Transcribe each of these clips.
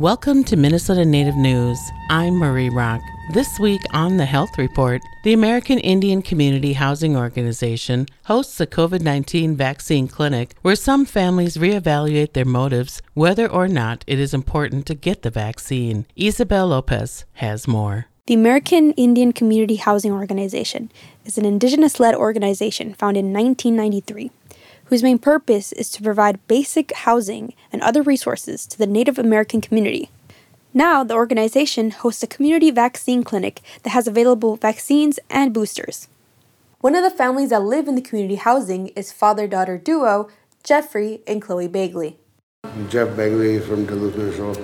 Welcome to Minnesota Native News. I'm Marie Rock. This week on the Health Report, the American Indian Community Housing Organization hosts a COVID 19 vaccine clinic where some families reevaluate their motives whether or not it is important to get the vaccine. Isabel Lopez has more. The American Indian Community Housing Organization is an indigenous led organization founded in 1993 whose main purpose is to provide basic housing and other resources to the Native American community. Now, the organization hosts a community vaccine clinic that has available vaccines and boosters. One of the families that live in the community housing is father daughter duo Jeffrey and Chloe Bagley. Jeff Bagley from Duluth, Minnesota.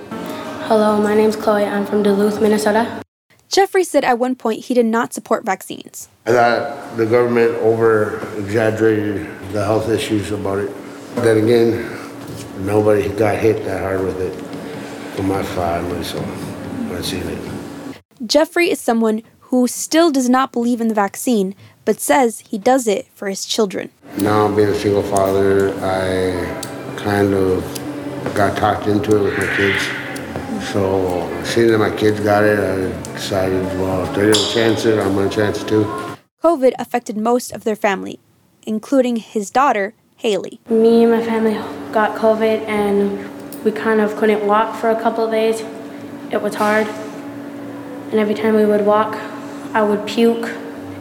Hello, my name's Chloe. I'm from Duluth, Minnesota. Jeffrey said at one point he did not support vaccines. I thought the government over exaggerated the health issues about it. Then again, nobody got hit that hard with it from my family, so I've seen it. Jeffrey is someone who still does not believe in the vaccine, but says he does it for his children. Now, being a single father, I kind of got talked into it with my kids. So, seeing that my kids got it, I decided, well, if they didn't chance it, I'm going to chance it too. COVID affected most of their family, including his daughter, Haley. Me and my family got COVID and we kind of couldn't walk for a couple of days. It was hard. And every time we would walk, I would puke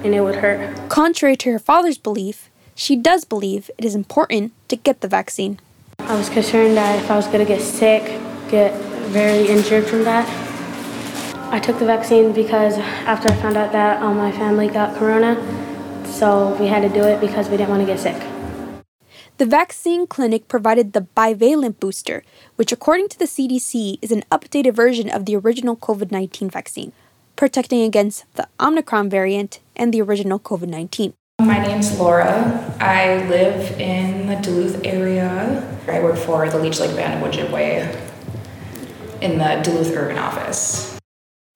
and it would hurt. Contrary to her father's belief, she does believe it is important to get the vaccine. I was concerned that if I was going to get sick, get very injured from that. I took the vaccine because after I found out that all my family got corona, so we had to do it because we didn't want to get sick. The vaccine clinic provided the bivalent booster, which, according to the CDC, is an updated version of the original COVID 19 vaccine, protecting against the Omicron variant and the original COVID 19. My name's Laura. I live in the Duluth area. I work for the Leech Lake Band of Ojibwe in the Duluth urban office.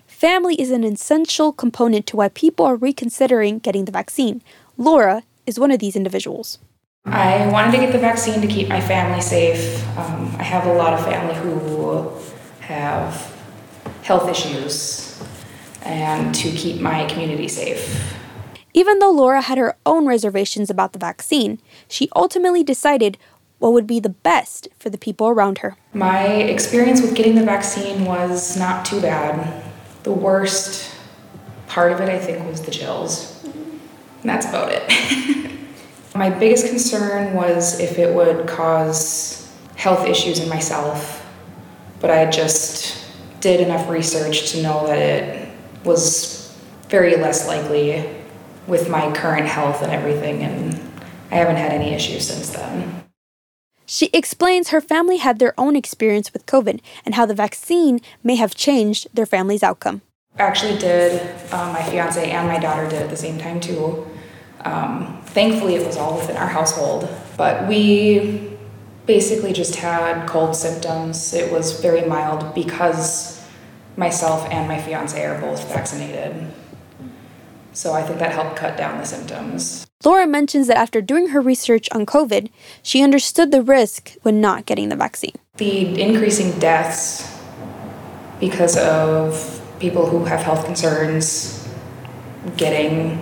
Family is an essential component to why people are reconsidering getting the vaccine. Laura is one of these individuals. I wanted to get the vaccine to keep my family safe. Um, I have a lot of family who have health issues and to keep my community safe. Even though Laura had her own reservations about the vaccine, she ultimately decided what would be the best for the people around her. My experience with getting the vaccine was not too bad. The worst part of it, I think, was the chills. And that's about it. My biggest concern was if it would cause health issues in myself, but I just did enough research to know that it was very less likely with my current health and everything, and I haven't had any issues since then. She explains her family had their own experience with COVID and how the vaccine may have changed their family's outcome. I Actually, did um, my fiance and my daughter did at the same time too. Um, thankfully, it was all within our household, but we basically just had cold symptoms. It was very mild because myself and my fiance are both vaccinated. So I think that helped cut down the symptoms. Laura mentions that after doing her research on COVID, she understood the risk when not getting the vaccine. The increasing deaths because of people who have health concerns getting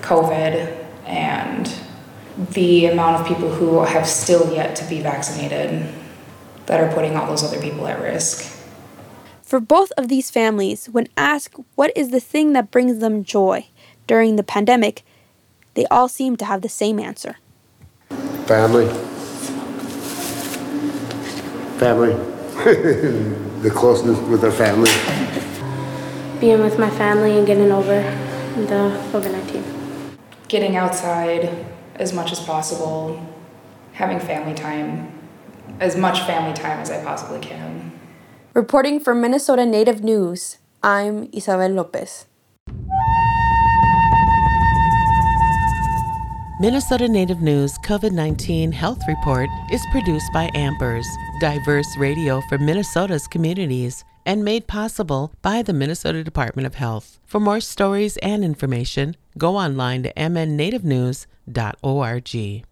COVID and the amount of people who have still yet to be vaccinated that are putting all those other people at risk. For both of these families, when asked what is the thing that brings them joy during the pandemic, they all seem to have the same answer Family. Family. the closeness with our family. Being with my family and getting over the COVID 19. Getting outside as much as possible, having family time, as much family time as I possibly can. Reporting for Minnesota Native News, I'm Isabel Lopez. Minnesota Native News COVID 19 Health Report is produced by Ampers, diverse radio for Minnesota's communities, and made possible by the Minnesota Department of Health. For more stories and information, go online to mnnativenews.org.